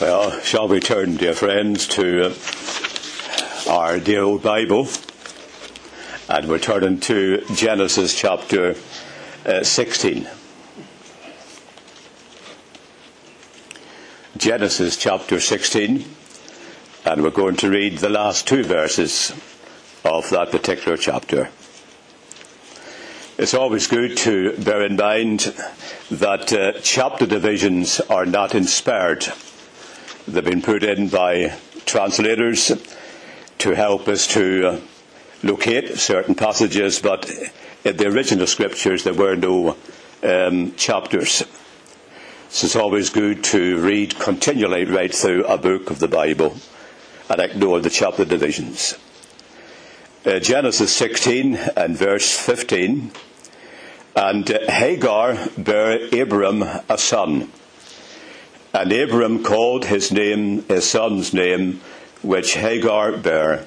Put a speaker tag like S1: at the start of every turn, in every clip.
S1: Well, shall we turn, dear friends, to uh, our dear old Bible? And we're turning to Genesis chapter uh, 16. Genesis chapter 16, and we're going to read the last two verses of that particular chapter. It's always good to bear in mind that uh, chapter divisions are not inspired They've been put in by translators to help us to uh, locate certain passages, but in the original scriptures there were no um, chapters. So it's always good to read continually right through a book of the Bible and ignore the chapter divisions. Uh, Genesis 16 and verse 15. And Hagar bare Abram a son and Abram called his name, his son's name, which Hagar bare,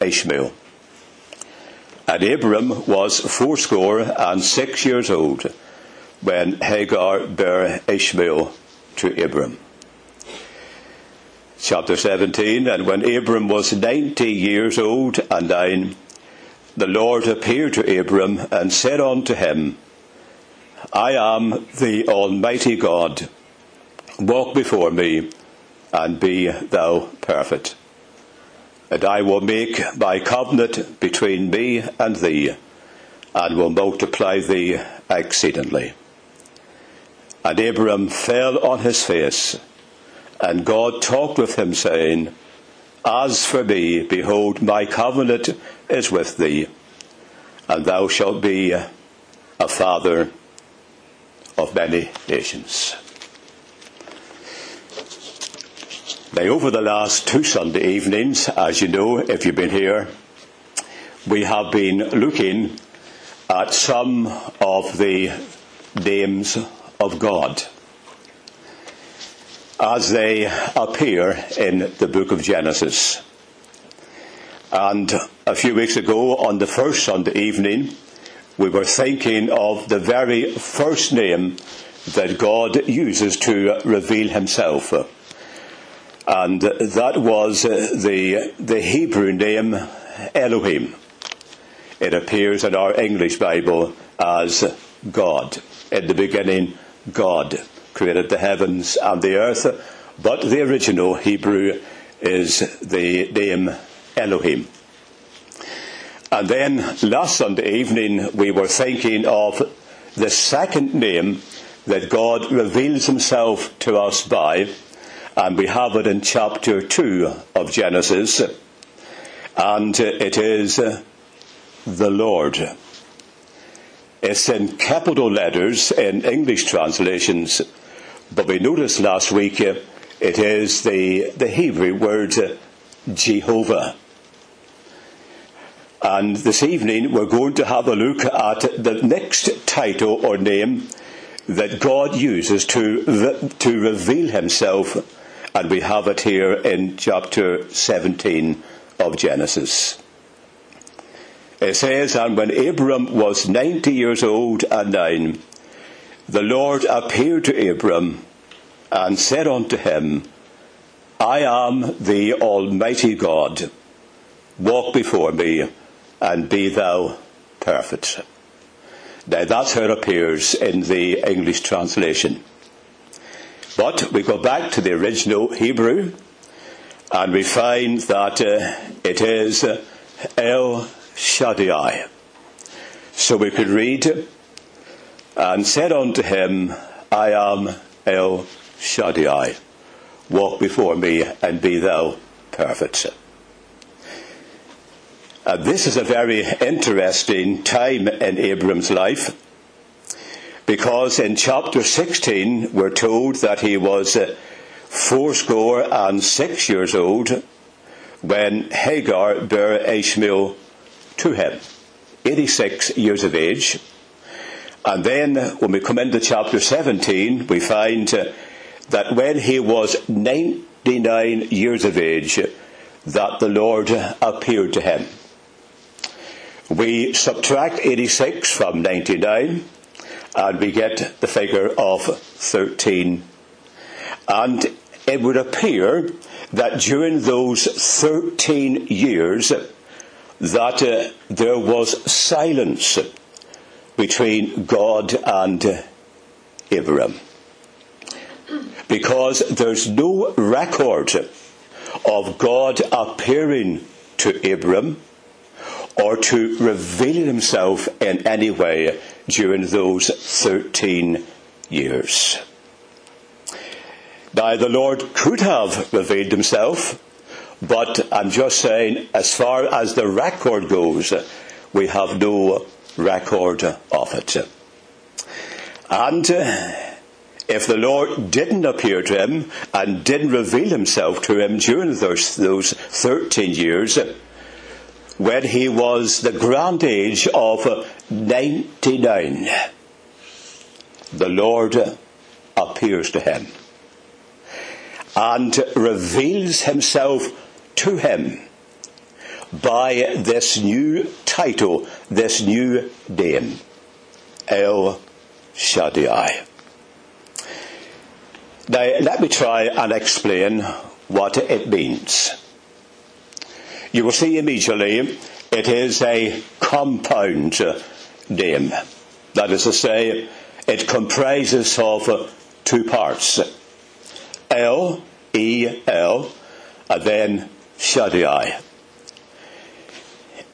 S1: Ishmael. And Abram was fourscore and six years old when Hagar bare Ishmael to Abram. Chapter 17 And when Abram was ninety years old and nine, the Lord appeared to Abram and said unto him, I am the Almighty God Walk before me, and be thou perfect. And I will make my covenant between me and thee, and will multiply thee exceedingly. And Abram fell on his face, and God talked with him, saying, As for me, behold, my covenant is with thee, and thou shalt be a father of many nations. Now, over the last two Sunday evenings, as you know, if you've been here, we have been looking at some of the names of God as they appear in the book of Genesis. And a few weeks ago, on the first Sunday evening, we were thinking of the very first name that God uses to reveal himself and that was the, the Hebrew name Elohim. It appears in our English Bible as God. In the beginning, God created the heavens and the earth, but the original Hebrew is the name Elohim. And then last Sunday evening, we were thinking of the second name that God reveals himself to us by, and we have it in chapter 2 of Genesis, and it is the Lord. It's in capital letters in English translations, but we noticed last week it is the, the Hebrew word Jehovah. And this evening we're going to have a look at the next title or name that God uses to, to reveal himself and we have it here in chapter 17 of Genesis. It says, And when Abram was 90 years old and nine, the Lord appeared to Abram and said unto him, I am the Almighty God. Walk before me and be thou perfect. Now that's how it appears in the English translation. But we go back to the original Hebrew and we find that uh, it is uh, El Shaddai. So we could read, and said unto him, I am El Shaddai. Walk before me and be thou perfect. Uh, this is a very interesting time in Abram's life because in chapter 16 we're told that he was uh, fourscore and six years old when Hagar bare Ishmael to him, 86 years of age. And then when we come into chapter 17, we find uh, that when he was 99 years of age, that the Lord appeared to him. We subtract 86 from 99 and we get the figure of 13. And it would appear that during those 13 years that uh, there was silence between God and Abraham. Because there's no record of God appearing to Abraham or to reveal himself in any way during those 13 years. Now, the Lord could have revealed himself, but I'm just saying, as far as the record goes, we have no record of it. And uh, if the Lord didn't appear to him and didn't reveal himself to him during those, those 13 years, when he was the grand age of 99, the Lord appears to him and reveals himself to him by this new title, this new name, El Shaddai. Now, let me try and explain what it means. You will see immediately it is a compound name. That is to say, it comprises of two parts. El, E, L, and then Shaddai.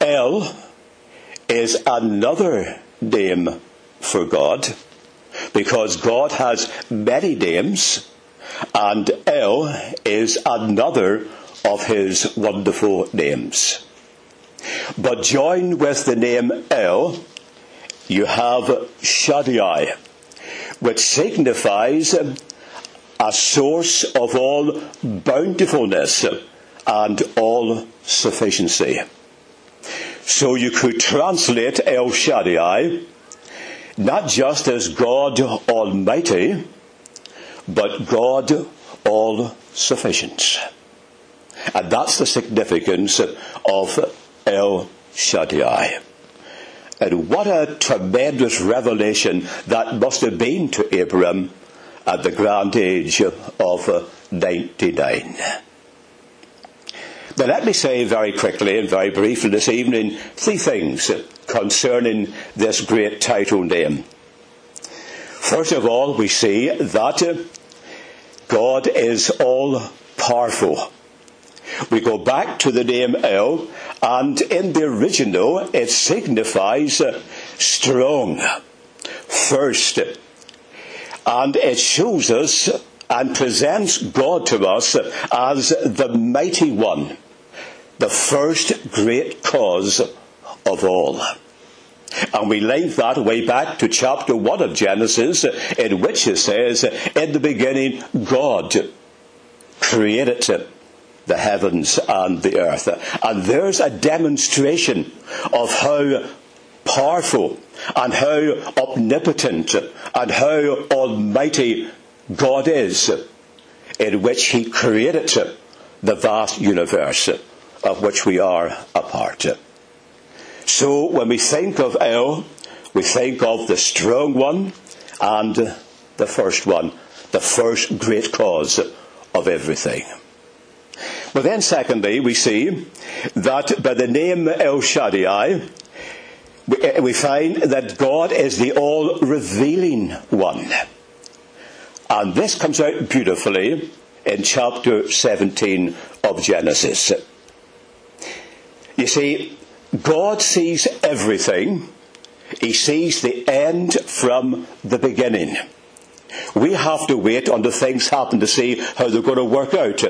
S1: El is another name for God because God has many names and El is another of his wonderful names. But joined with the name El, you have Shaddai, which signifies a source of all bountifulness and all sufficiency. So you could translate El Shaddai not just as God Almighty, but God all sufficient. And that's the significance of El Shaddai. And what a tremendous revelation that must have been to Abraham at the grand age of 99. Now, let me say very quickly and very briefly this evening three things concerning this great title name. First of all, we see that God is all powerful. We go back to the name El, and in the original it signifies uh, strong, first. And it shows us and presents God to us as the mighty one the first great cause of all. And we link that way back to chapter 1 of Genesis, in which it says, In the beginning, God created the heavens and the earth. And there's a demonstration of how powerful and how omnipotent and how almighty God is, in which He created the vast universe of which we are a part. So when we think of El, we think of the strong one and the first one, the first great cause of everything. But then secondly, we see that by the name El Shaddai, we eh, find that God is the all revealing one. And this comes out beautifully in chapter 17 of Genesis. You see, God sees everything. He sees the end from the beginning. We have to wait until things happen to see how they're going to work out.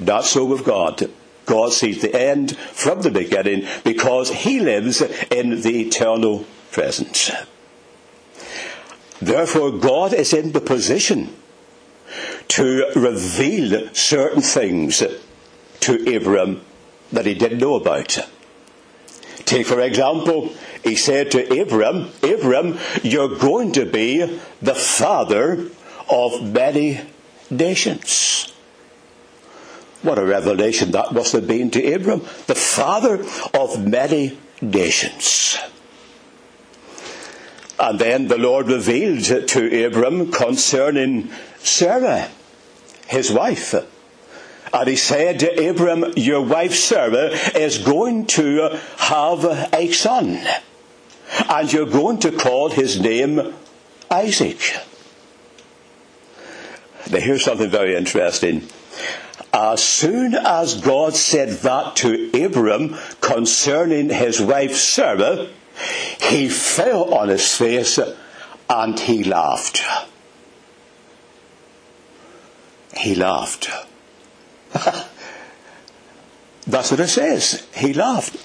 S1: Not so with God. God sees the end from the beginning because He lives in the eternal present. Therefore, God is in the position to reveal certain things to Abraham that he didn't know about. Take, for example, he said to Abram, Abram, you're going to be the father of many nations. What a revelation that must have been to Abram. The father of many nations. And then the Lord revealed to Abram concerning Sarah, his wife. And he said to Abram, Your wife Sarah is going to have a son. And you're going to call his name Isaac. Now here's something very interesting. As soon as God said that to Abram concerning his wife Sarah, he fell on his face and he laughed. He laughed. That's what it says. He laughed.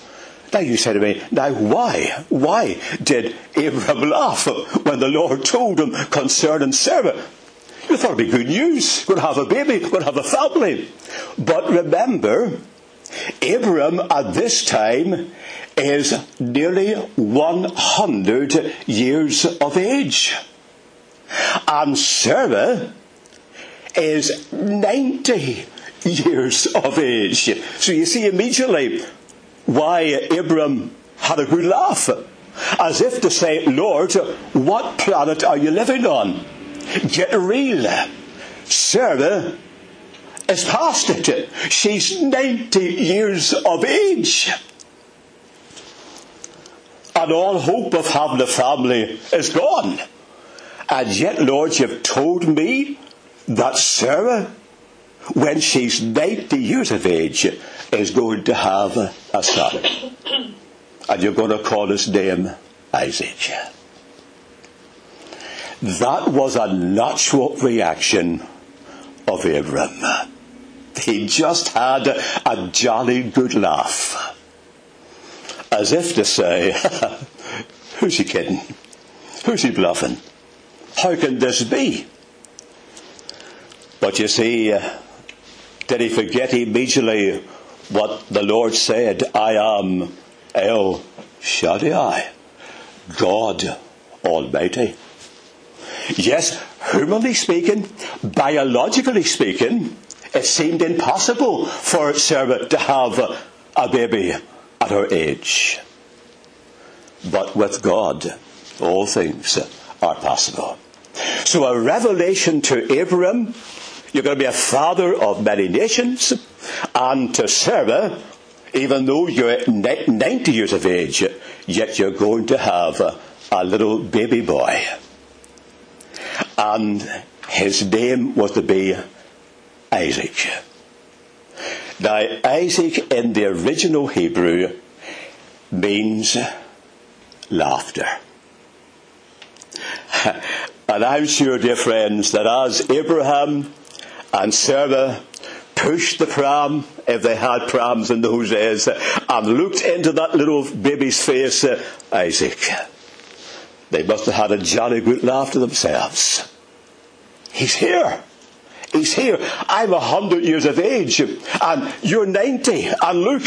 S1: Now you say to me, now why? Why did Abraham laugh when the Lord told him concerning Sarah? You thought it'd be good news. To have a baby. To have a family. But remember, Abraham at this time is nearly 100 years of age. And Sarah is 90 years of age. So you see immediately why Abram had a good laugh. As if to say, Lord, what planet are you living on? Get real. Uh, Sarah is past it. She's 90 years of age. And all hope of having a family is gone. And yet, Lord, you've told me that Sarah when she's 90 years of age, is going to have a son. And you're going to call his name Isaac. That was a natural reaction of Abram. He just had a jolly good laugh. As if to say, who's he kidding? Who's he bluffing? How can this be? But you see, uh, did he forget immediately what the Lord said? I am El Shaddai, God Almighty. Yes, humanly speaking, biologically speaking, it seemed impossible for Sarah to have a baby at her age. But with God, all things are possible. So a revelation to Abraham you're going to be a father of many nations. And to Sarah, even though you're 90 years of age, yet you're going to have a, a little baby boy. And his name was to be Isaac. Now, Isaac in the original Hebrew means laughter. And I'm sure, dear friends, that as Abraham and Sarah pushed the pram, if they had prams in those days, and looked into that little baby's face, Isaac. They must have had a jolly good laugh to themselves. He's here. He's here. I'm a hundred years of age, and you're ninety, and look,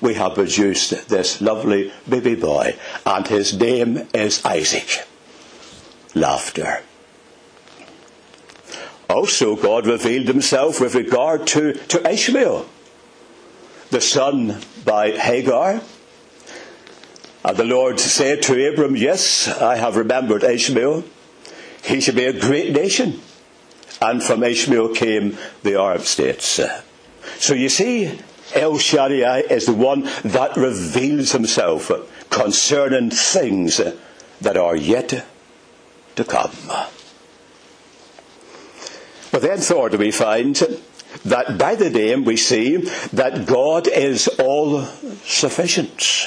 S1: we have produced this lovely baby boy, and his name is Isaac. Laughter. Also, God revealed himself with regard to, to Ishmael, the son by Hagar. And the Lord said to Abram, Yes, I have remembered Ishmael. He shall be a great nation. And from Ishmael came the Arab states. So you see, El Shaddai is the one that reveals himself concerning things that are yet to come. But then, Thor, we find that by the name we see that God is all sufficient.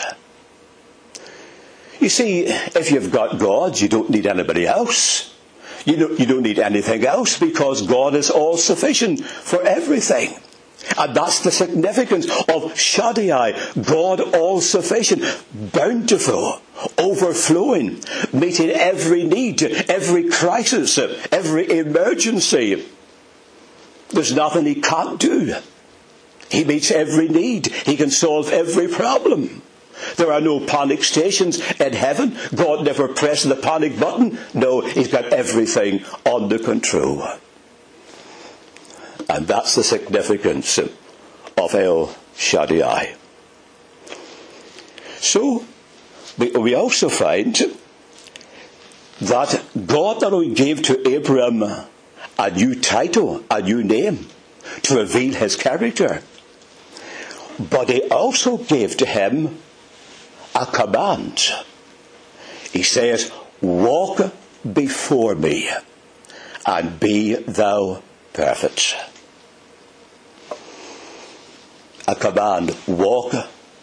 S1: You see, if you've got God, you don't need anybody else. You don't, you don't need anything else because God is all sufficient for everything. And that's the significance of Shaddai, God all sufficient, bountiful, overflowing, meeting every need, every crisis, every emergency. There's nothing he can't do. He meets every need. He can solve every problem. There are no panic stations in heaven. God never pressed the panic button. No, he's got everything under control. And that's the significance of El Shaddai. So, we also find that God not only gave to Abraham a new title, a new name, to reveal his character. But he also gave to him a command. He says, Walk before me and be thou perfect. A command, walk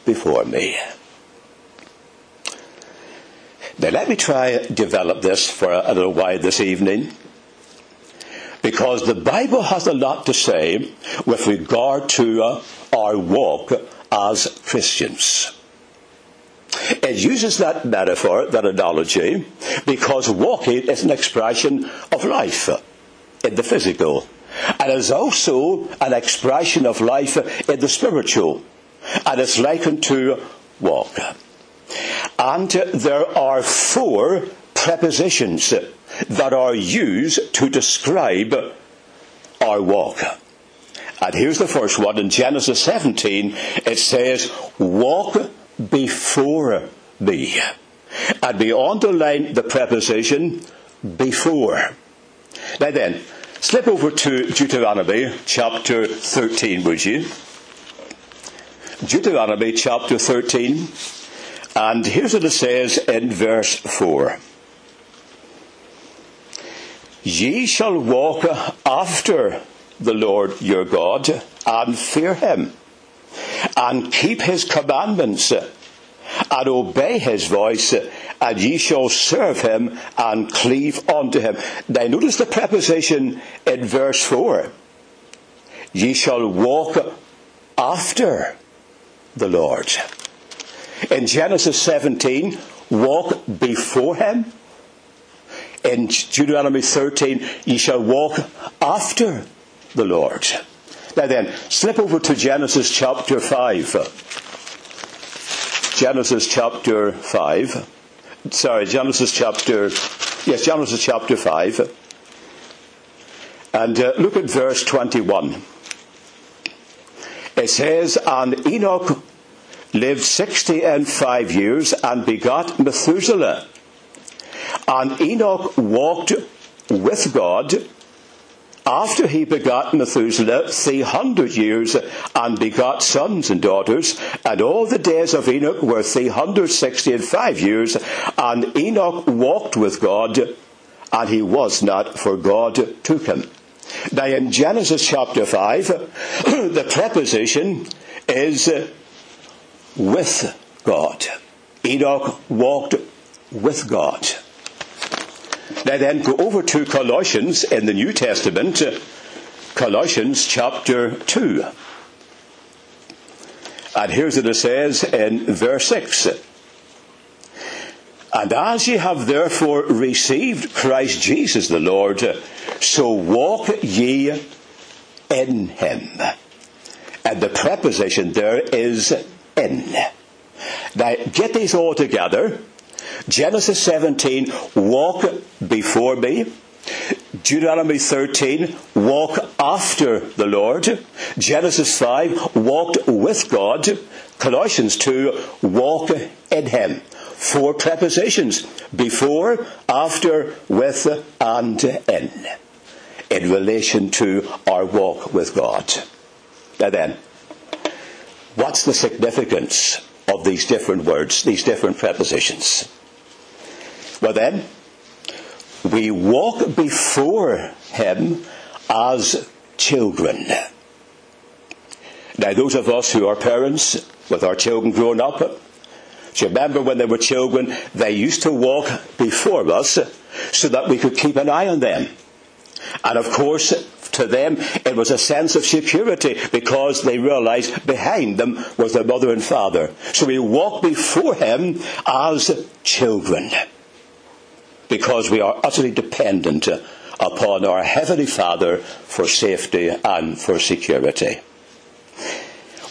S1: before me. Now let me try develop this for a little while this evening. Because the Bible has a lot to say with regard to uh, our walk as Christians. It uses that metaphor, that analogy, because walking is an expression of life in the physical. And is also an expression of life in the spiritual. And it's likened to walk. And there are four prepositions that are used to describe our walk. And here's the first one in Genesis 17. It says, walk before me. And we underline the preposition before. Now then, slip over to Deuteronomy chapter 13, would you? Deuteronomy chapter 13. And here's what it says in verse 4. Ye shall walk after the Lord your God and fear him and keep his commandments and obey his voice and ye shall serve him and cleave unto him. Now notice the preposition in verse 4. Ye shall walk after the Lord. In Genesis 17, walk before him. In Deuteronomy 13, ye shall walk after the Lord. Now then, slip over to Genesis chapter 5. Genesis chapter 5. Sorry, Genesis chapter, yes, Genesis chapter 5. And uh, look at verse 21. It says, And Enoch lived sixty and five years and begot Methuselah. And Enoch walked with God after he begot Methuselah three hundred years and begot sons and daughters, and all the days of Enoch were three hundred sixty and five years, and Enoch walked with God, and he was not, for God took him. Now in Genesis chapter 5, the preposition is with God. Enoch walked with God. Now then, go over to Colossians in the New Testament, Colossians chapter 2. And here's what it says in verse 6. And as ye have therefore received Christ Jesus the Lord, so walk ye in him. And the preposition there is in. Now, get these all together. Genesis 17, walk before me. Deuteronomy 13, walk after the Lord. Genesis 5, walked with God. Colossians 2, walk in Him. Four prepositions. Before, after, with, and in. In relation to our walk with God. Now then, what's the significance of these different words, these different prepositions? Well then, we walk before Him as children. Now, those of us who are parents with our children growing up, do you remember when they were children, they used to walk before us so that we could keep an eye on them. And of course, to them, it was a sense of security because they realized behind them was their mother and father. So we walk before Him as children because we are utterly dependent upon our Heavenly Father for safety and for security.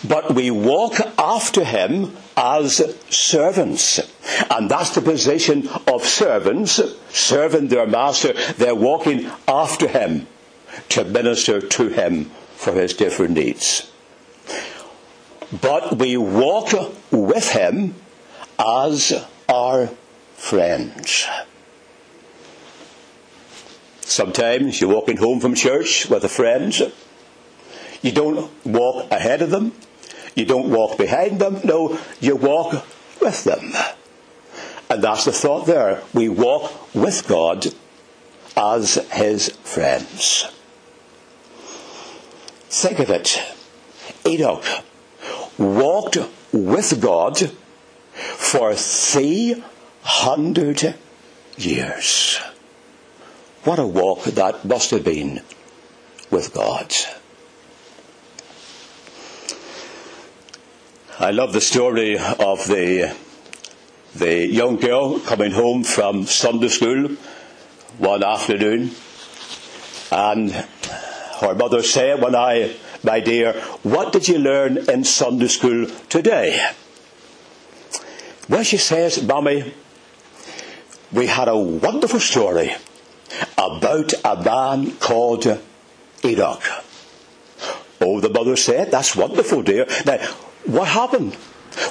S1: But we walk after Him as servants. And that's the position of servants, serving their master. They're walking after Him to minister to Him for His different needs. But we walk with Him as our friends. Sometimes you're walking home from church with a friend. You don't walk ahead of them. You don't walk behind them. No, you walk with them. And that's the thought there. We walk with God as his friends. Think of it. Enoch walked with God for 300 years. What a walk that must have been with God. I love the story of the, the young girl coming home from Sunday school one afternoon and her mother said when I, my dear, what did you learn in Sunday school today? Well, she says, Mommy, we had a wonderful story about a man called Enoch. Oh, the mother said, that's wonderful, dear. Now, what happened?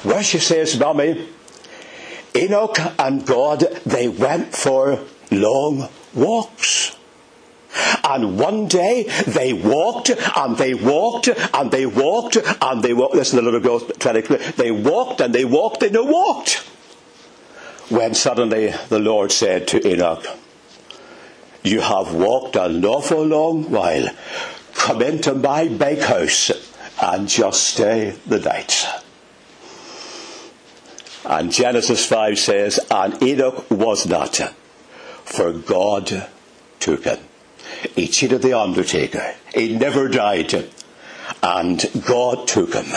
S1: Well, she says, Mommy, Enoch and God, they went for long walks. And one day they walked and they walked and they walked and they walked. Listen, the little girl trying to They walked and they walked and they walked. When suddenly the Lord said to Enoch, You have walked an awful long while. Come into my bakehouse house and just stay the night. And Genesis 5 says, And Enoch was not, for God took him. He cheated the undertaker. He never died. And God took him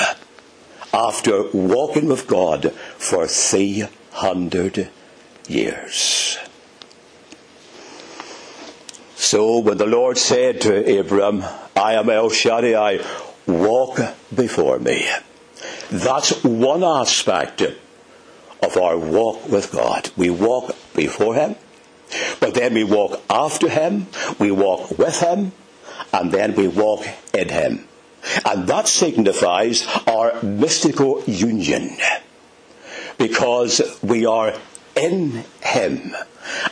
S1: after walking with God for 300 years. So when the Lord said to Abram, I am El Shaddai, walk before me. That's one aspect of our walk with God. We walk before Him, but then we walk after Him, we walk with Him, and then we walk in Him. And that signifies our mystical union. Because we are in Him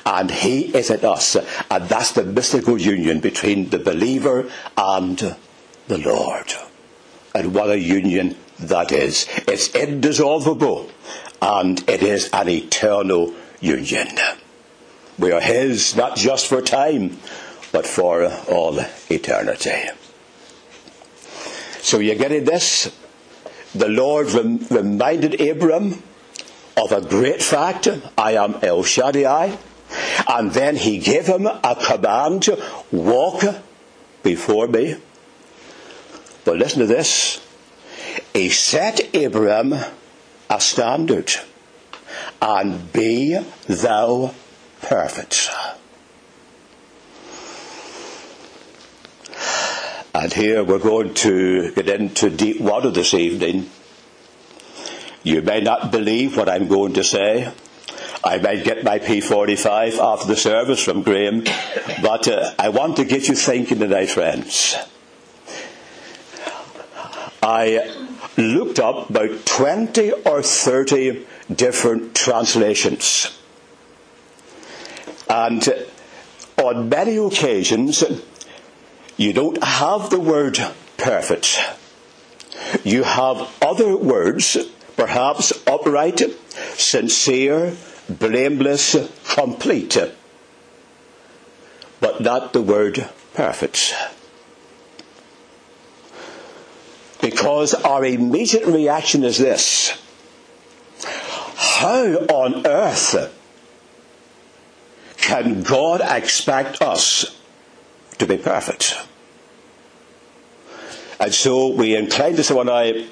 S1: and He is in us. And that's the mystical union between the believer and the Lord. And what a union that is. It's indissoluble and it is an eternal union. We are His not just for time, but for all eternity. So you're getting this? The Lord rem- reminded Abram of a great fact. I am El Shaddai. And then he gave him a command, walk before me. But listen to this. He set Abram a standard and be thou perfect. And here we're going to get into deep water this evening. You may not believe what I'm going to say. I might get my P45 after the service from Graham, but uh, I want to get you thinking tonight, friends. I looked up about 20 or 30 different translations. And on many occasions, you don't have the word perfect. You have other words, perhaps upright, sincere, blameless, complete, but not the word perfect. Because our immediate reaction is this. How on earth can God expect us to be perfect? And so we incline to say, well, I,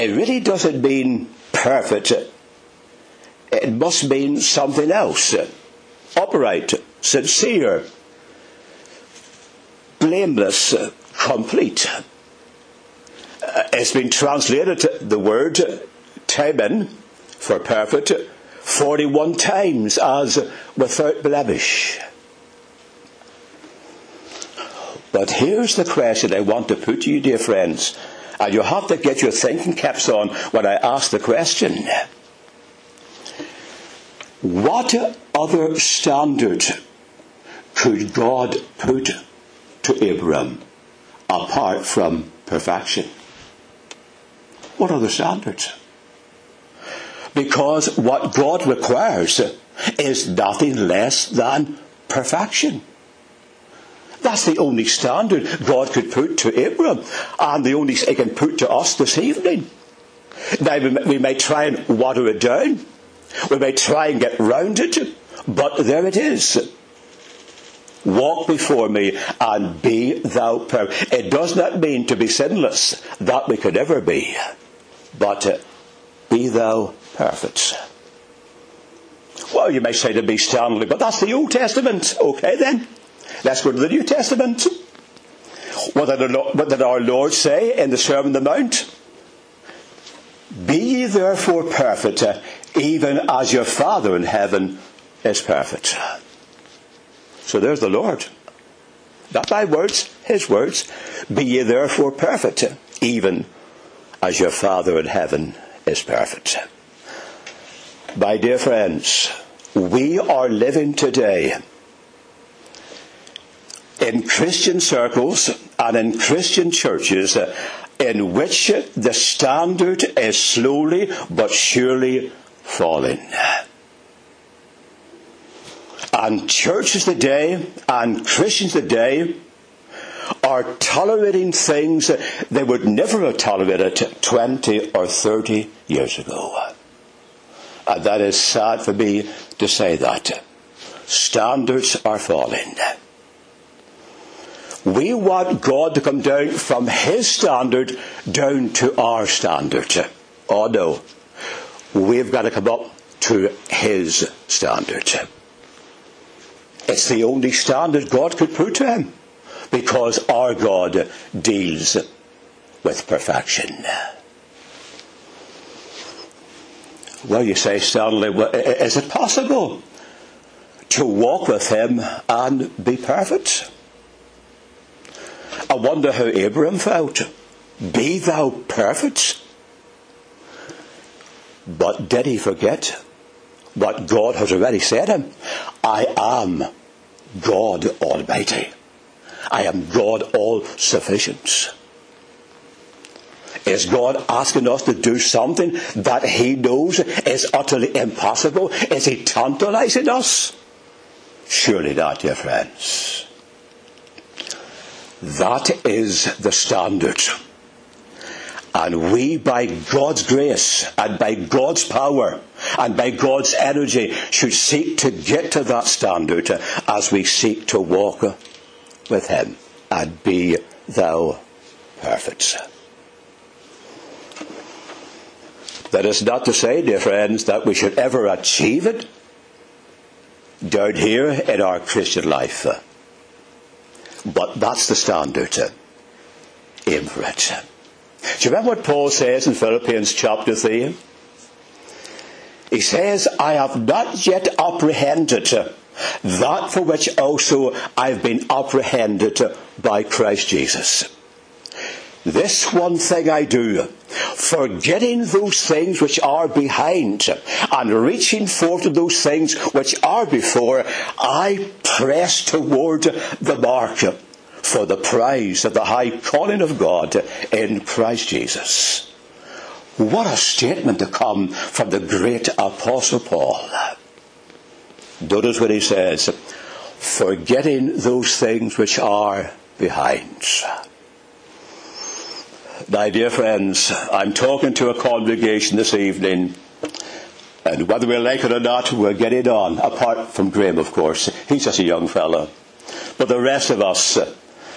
S1: it really doesn't mean perfect. It must mean something else. Upright, sincere, blameless, complete. It's been translated the word tamim for perfect 41 times as without blemish. But here's the question I want to put to you, dear friends, and you have to get your thinking caps on when I ask the question. What other standard could God put to Abraham apart from perfection? What the standards? Because what God requires is nothing less than perfection. That's the only standard God could put to Abraham, and the only he can put to us this evening. Now, we may try and water it down. We may try and get round it, but there it is. Walk before me and be thou perfect. It does not mean to be sinless, that we could ever be, but uh, be thou perfect. Well, you may say to be Stanley, but that's the Old Testament. Okay then. Let's go to the New Testament. What did, what did our Lord say in the Sermon on the Mount? Be ye therefore perfect, even as your Father in heaven is perfect. So there's the Lord. Not my words, his words. Be ye therefore perfect, even as your Father in heaven is perfect. My dear friends, we are living today in Christian circles and in Christian churches uh, in which the standard is slowly but surely falling. And churches today and Christians today are tolerating things they would never have tolerated 20 or 30 years ago. And that is sad for me to say that. Standards are falling. We want God to come down from His standard down to our standard. Oh no. We've got to come up to His standard. It's the only standard God could put to Him. Because our God deals with perfection. Well, you say, Stanley, is it possible to walk with Him and be perfect? I wonder how Abraham felt. Be thou perfect. But did he forget what God has already said him? I am God Almighty. I am God all sufficient. Is God asking us to do something that He knows is utterly impossible? Is He tantalizing us? Surely not, dear friends. That is the standard. And we, by God's grace and by God's power and by God's energy, should seek to get to that standard as we seek to walk with Him and be thou perfect. That is not to say, dear friends, that we should ever achieve it down here in our Christian life. But that's the standard. Aim for it. Do you remember what Paul says in Philippians chapter 3? He says, I have not yet apprehended that for which also I've been apprehended by Christ Jesus. This one thing I do, forgetting those things which are behind and reaching forth to those things which are before, I press toward the mark for the prize of the high calling of God in Christ Jesus. What a statement to come from the great Apostle Paul. Notice what he says, forgetting those things which are behind. My dear friends, I'm talking to a congregation this evening, and whether we like it or not, we're getting on, apart from Graham, of course. He's just a young fellow. But the rest of us,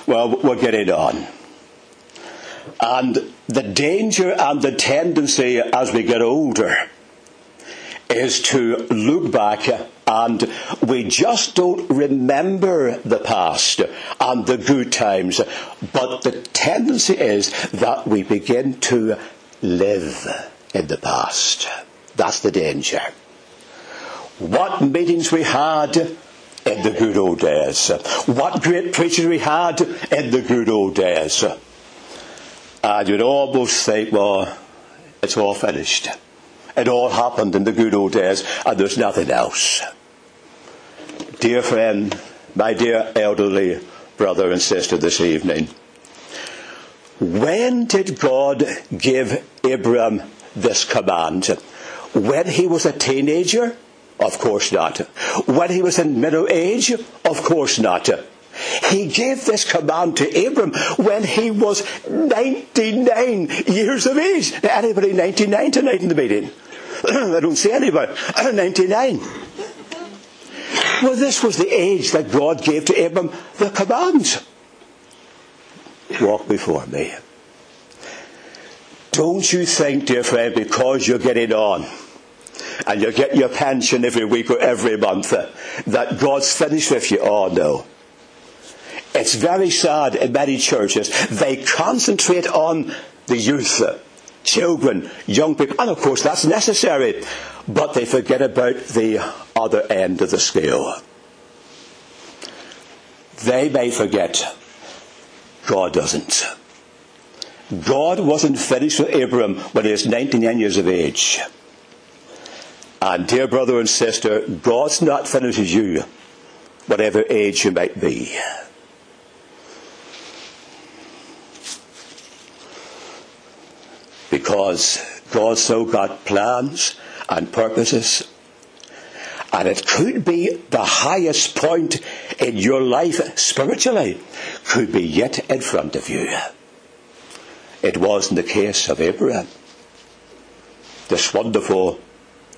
S1: well, we're getting on. And the danger and the tendency as we get older is to look back and we just don't remember the past and the good times. But the tendency is that we begin to live in the past. That's the danger. What meetings we had in the good old days. What great preachers we had in the good old days. And you'd almost think, well, it's all finished. It all happened in the good old days, and there's nothing else. Dear friend, my dear elderly brother and sister this evening, when did God give Abram this command? When he was a teenager? Of course not. When he was in middle age? Of course not. He gave this command to Abram when he was 99 years of age. Anybody 99 tonight in the meeting? I don't see anybody. 99. Well, this was the age that God gave to Abram the command. Walk before me. Don't you think, dear friend, because you're getting on and you get your pension every week or every month, that God's finished with you? Oh, no. It's very sad in many churches. They concentrate on the youth, children, young people, and of course that's necessary, but they forget about the other end of the scale. They may forget. God doesn't. God wasn't finished with Abram when he was 99 years of age. And dear brother and sister, God's not finished with you, whatever age you might be. Because God so got plans and purposes. And it could be the highest point in your life spiritually, could be yet in front of you. It wasn't the case of Abraham. This wonderful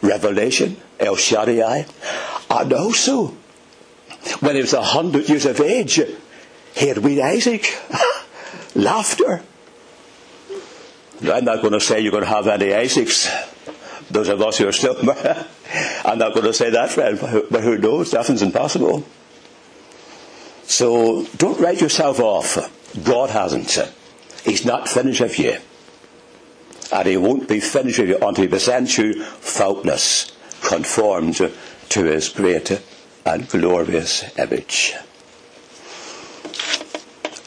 S1: revelation, El Shaddai, and also when he was a hundred years of age, he had with Isaac. Laughter. I'm not going to say you're going to have any Isaacs. Those of us who are still, I'm not going to say that, friend, but who knows? Nothing's impossible. So don't write yourself off. God hasn't. He's not finished with you. And he won't be finished with you until he presents you faultless, conformed to his great and glorious image.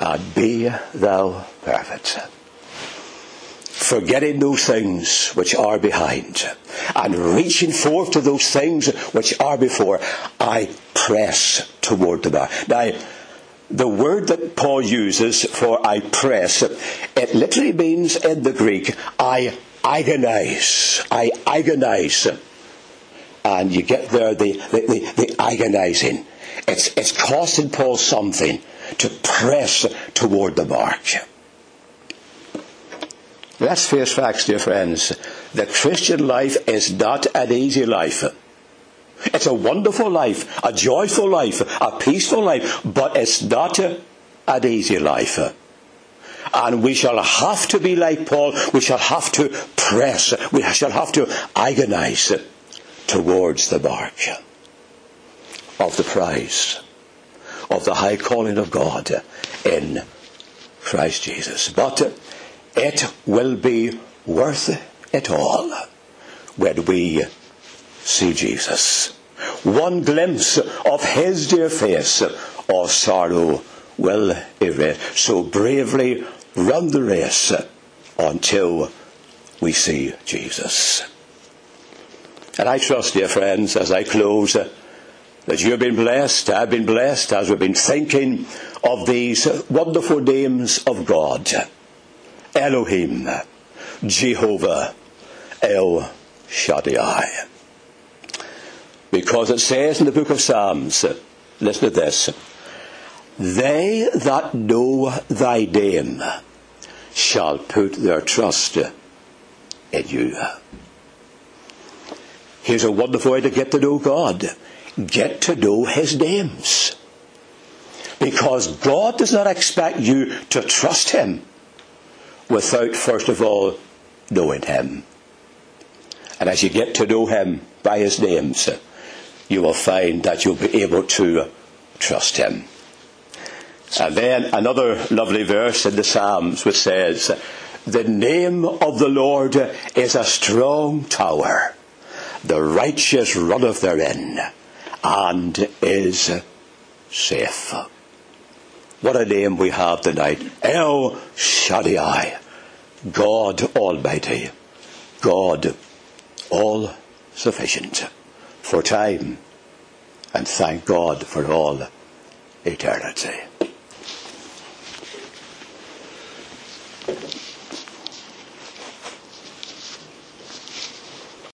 S1: And be thou perfect forgetting those things which are behind and reaching forth to those things which are before, I press toward the mark. Now, the word that Paul uses for I press, it literally means in the Greek, I agonize. I agonize. And you get there the, the, the, the agonizing. It's, it's costing Paul something to press toward the mark. Let's face facts, dear friends. The Christian life is not an easy life. It's a wonderful life, a joyful life, a peaceful life, but it's not an easy life. And we shall have to be like Paul. We shall have to press. We shall have to agonize towards the mark of the prize of the high calling of God in Christ Jesus. But it will be worth it all when we see Jesus. One glimpse of his dear face, all sorrow will erase. So bravely run the race until we see Jesus. And I trust, dear friends, as I close, that you've been blessed, I've been blessed as we've been thinking of these wonderful names of God. Elohim, Jehovah, El Shaddai. Because it says in the book of Psalms, listen to this, they that know thy name shall put their trust in you. Here's a wonderful way to get to know God. Get to know His names. Because God does not expect you to trust Him without, first of all, knowing Him. And as you get to know Him by His names, you will find that you'll be able to trust Him. And then another lovely verse in the Psalms which says, The name of the Lord is a strong tower. The righteous runneth therein and is safe. What a name we have tonight. El Shaddai. God Almighty. God all sufficient for time. And thank God for all eternity.